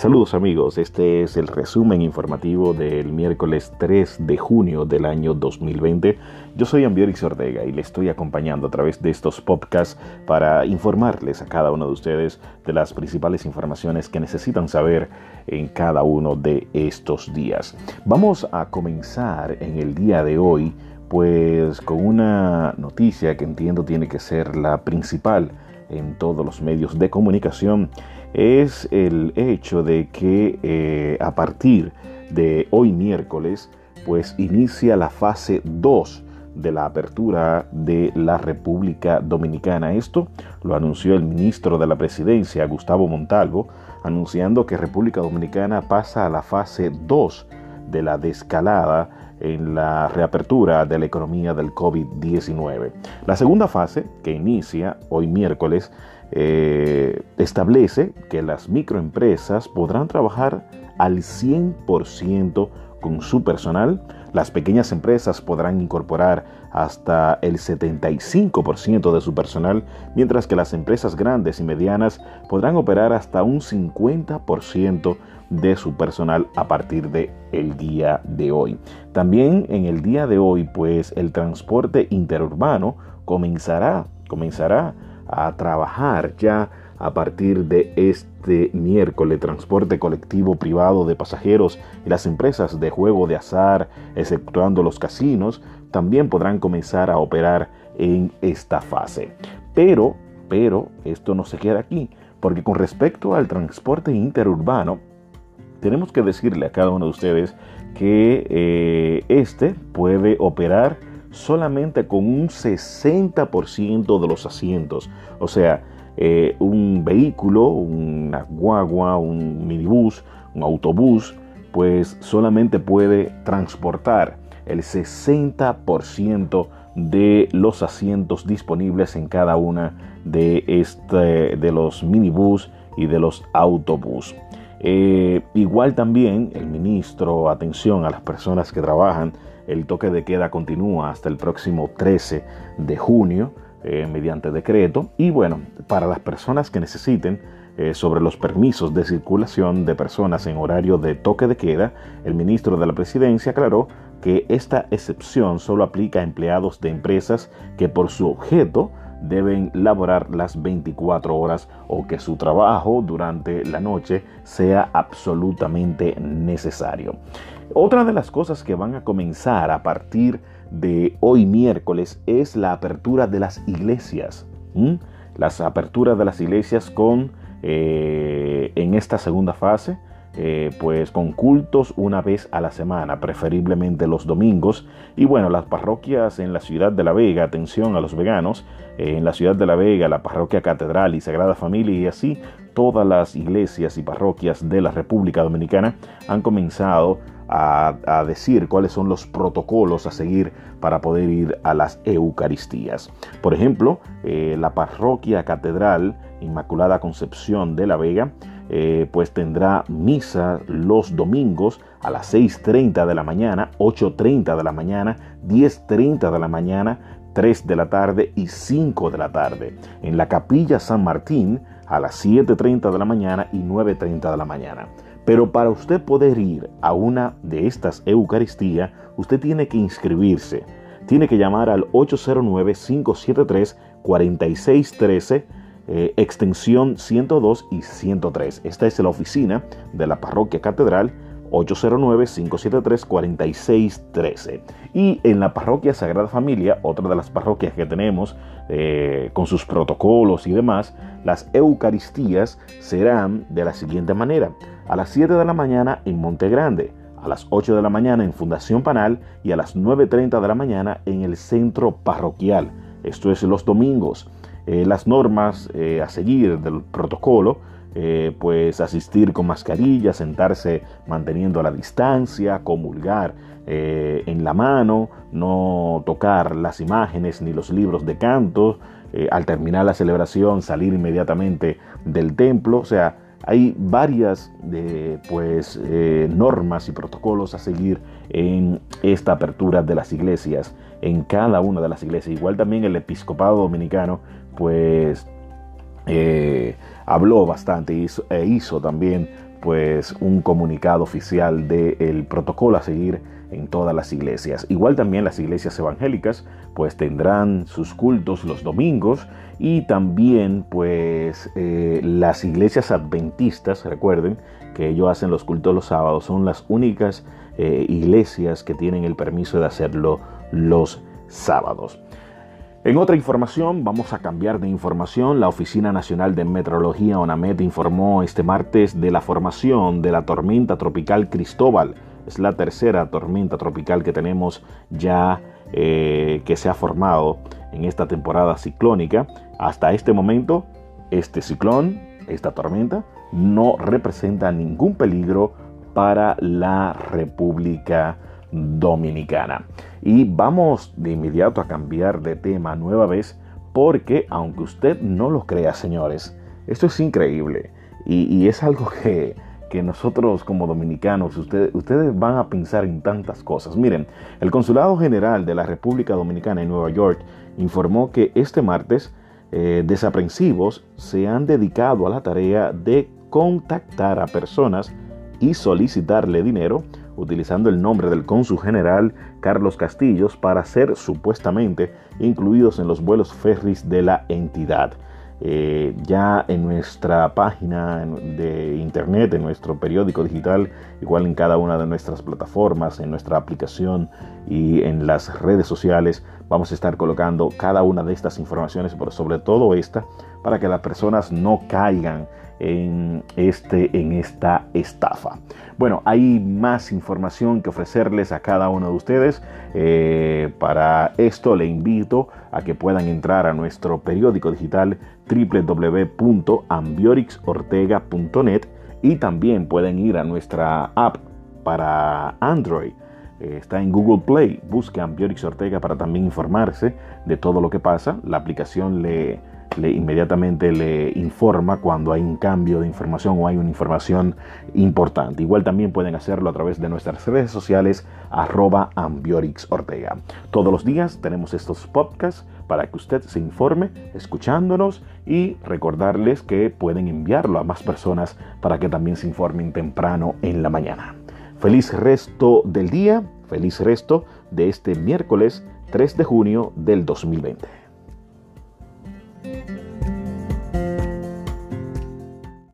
Saludos amigos, este es el resumen informativo del miércoles 3 de junio del año 2020. Yo soy Ambiorix Ortega y le estoy acompañando a través de estos podcasts para informarles a cada uno de ustedes de las principales informaciones que necesitan saber en cada uno de estos días. Vamos a comenzar en el día de hoy pues con una noticia que entiendo tiene que ser la principal en todos los medios de comunicación es el hecho de que eh, a partir de hoy miércoles, pues inicia la fase 2 de la apertura de la República Dominicana. Esto lo anunció el ministro de la Presidencia, Gustavo Montalvo, anunciando que República Dominicana pasa a la fase 2 de la descalada en la reapertura de la economía del COVID-19. La segunda fase, que inicia hoy miércoles, eh, establece que las microempresas podrán trabajar al 100% con su personal, las pequeñas empresas podrán incorporar hasta el 75% de su personal, mientras que las empresas grandes y medianas podrán operar hasta un 50% de su personal a partir de el día de hoy. También en el día de hoy, pues el transporte interurbano comenzará, comenzará a trabajar ya a partir de este miércoles. Transporte colectivo privado de pasajeros y las empresas de juego de azar, exceptuando los casinos, también podrán comenzar a operar en esta fase. Pero, pero, esto no se queda aquí, porque con respecto al transporte interurbano, tenemos que decirle a cada uno de ustedes que eh, este puede operar solamente con un 60% de los asientos. O sea, eh, un vehículo, una guagua, un minibús, un autobús, pues solamente puede transportar el 60% de los asientos disponibles en cada una de, este, de los minibús y de los autobús. Eh, igual también el ministro, atención a las personas que trabajan, el toque de queda continúa hasta el próximo 13 de junio eh, mediante decreto. Y bueno, para las personas que necesiten eh, sobre los permisos de circulación de personas en horario de toque de queda, el ministro de la Presidencia aclaró que esta excepción solo aplica a empleados de empresas que por su objeto deben laborar las 24 horas o que su trabajo durante la noche sea absolutamente necesario. Otra de las cosas que van a comenzar a partir de hoy miércoles es la apertura de las iglesias. Las aperturas de las iglesias con eh, en esta segunda fase eh, pues con cultos una vez a la semana, preferiblemente los domingos. Y bueno, las parroquias en la ciudad de La Vega, atención a los veganos, eh, en la ciudad de La Vega, la parroquia Catedral y Sagrada Familia y así todas las iglesias y parroquias de la República Dominicana han comenzado a, decir cuáles son los protocolos a seguir para poder ir a las Eucaristías. Por ejemplo, eh, la parroquia Catedral Inmaculada Concepción de La Vega eh, pues tendrá misa los domingos a las 6.30 de la mañana, 8.30 de la mañana, 10.30 de la mañana, 3 de la tarde y 5 de la tarde. En la capilla San Martín a las 7.30 de la mañana y 9.30 de la mañana. Pero para usted poder ir a una de estas Eucaristías, usted tiene que inscribirse. Tiene que llamar al 809-573-4613 eh, extensión 102 y 103. Esta es la oficina de la parroquia catedral 809-573-4613. Y en la parroquia Sagrada Familia, otra de las parroquias que tenemos eh, con sus protocolos y demás, las Eucaristías serán de la siguiente manera. A las 7 de la mañana en Monte Grande, a las 8 de la mañana en Fundación Panal y a las 9.30 de la mañana en el centro parroquial. Esto es los domingos. Eh, las normas eh, a seguir del protocolo, eh, pues asistir con mascarilla, sentarse manteniendo la distancia, comulgar en la mano, no tocar las imágenes ni los libros de canto, al terminar la celebración salir inmediatamente del templo, o sea, hay varias pues, normas y protocolos a seguir en esta apertura de las iglesias, en cada una de las iglesias. Igual también el episcopado dominicano pues eh, habló bastante e hizo también pues un comunicado oficial del protocolo a seguir en todas las iglesias. Igual también las iglesias evangélicas pues tendrán sus cultos los domingos y también pues eh, las iglesias adventistas, recuerden que ellos hacen los cultos los sábados, son las únicas eh, iglesias que tienen el permiso de hacerlo los sábados. En otra información, vamos a cambiar de información. La Oficina Nacional de Meteorología, ONAMET, informó este martes de la formación de la tormenta tropical Cristóbal. Es la tercera tormenta tropical que tenemos ya eh, que se ha formado en esta temporada ciclónica. Hasta este momento, este ciclón, esta tormenta, no representa ningún peligro para la República Dominicana. Y vamos de inmediato a cambiar de tema nueva vez porque aunque usted no lo crea, señores, esto es increíble y, es algo que, nosotros como dominicanos, ustedes van a pensar en tantas cosas. Miren, el Consulado General de la República Dominicana en Nueva York informó que este martes eh, desaprensivos se han dedicado a la tarea de contactar a personas y solicitarle dinero utilizando el nombre del cónsul general Carlos Castillos para ser supuestamente incluidos en los vuelos ferries de la entidad. Eh, ya en nuestra página de internet, en nuestro periódico digital, igual en cada una de nuestras plataformas, en nuestra aplicación y en las redes sociales, vamos a estar colocando cada una de estas informaciones, pero sobre todo esta, para que las personas no caigan en, este, en esta estafa. Bueno, hay más información que ofrecerles a cada uno de ustedes. Eh, para esto le invito a que puedan entrar a nuestro periódico digital www.ambiorixortega.net y también pueden ir a nuestra app para Android. Eh, está en Google Play. Busque Ambiorix Ortega para también informarse de todo lo que pasa. La aplicación le le, inmediatamente le informa cuando hay un cambio de información o hay una información importante. Igual también pueden hacerlo a través de nuestras redes sociales arroba Ambiorix Ortega. Todos los días tenemos estos podcasts para que usted se informe escuchándonos y recordarles que pueden enviarlo a más personas para que también se informen temprano en la mañana. Feliz resto del día, feliz resto de este miércoles 3 de junio del 2020.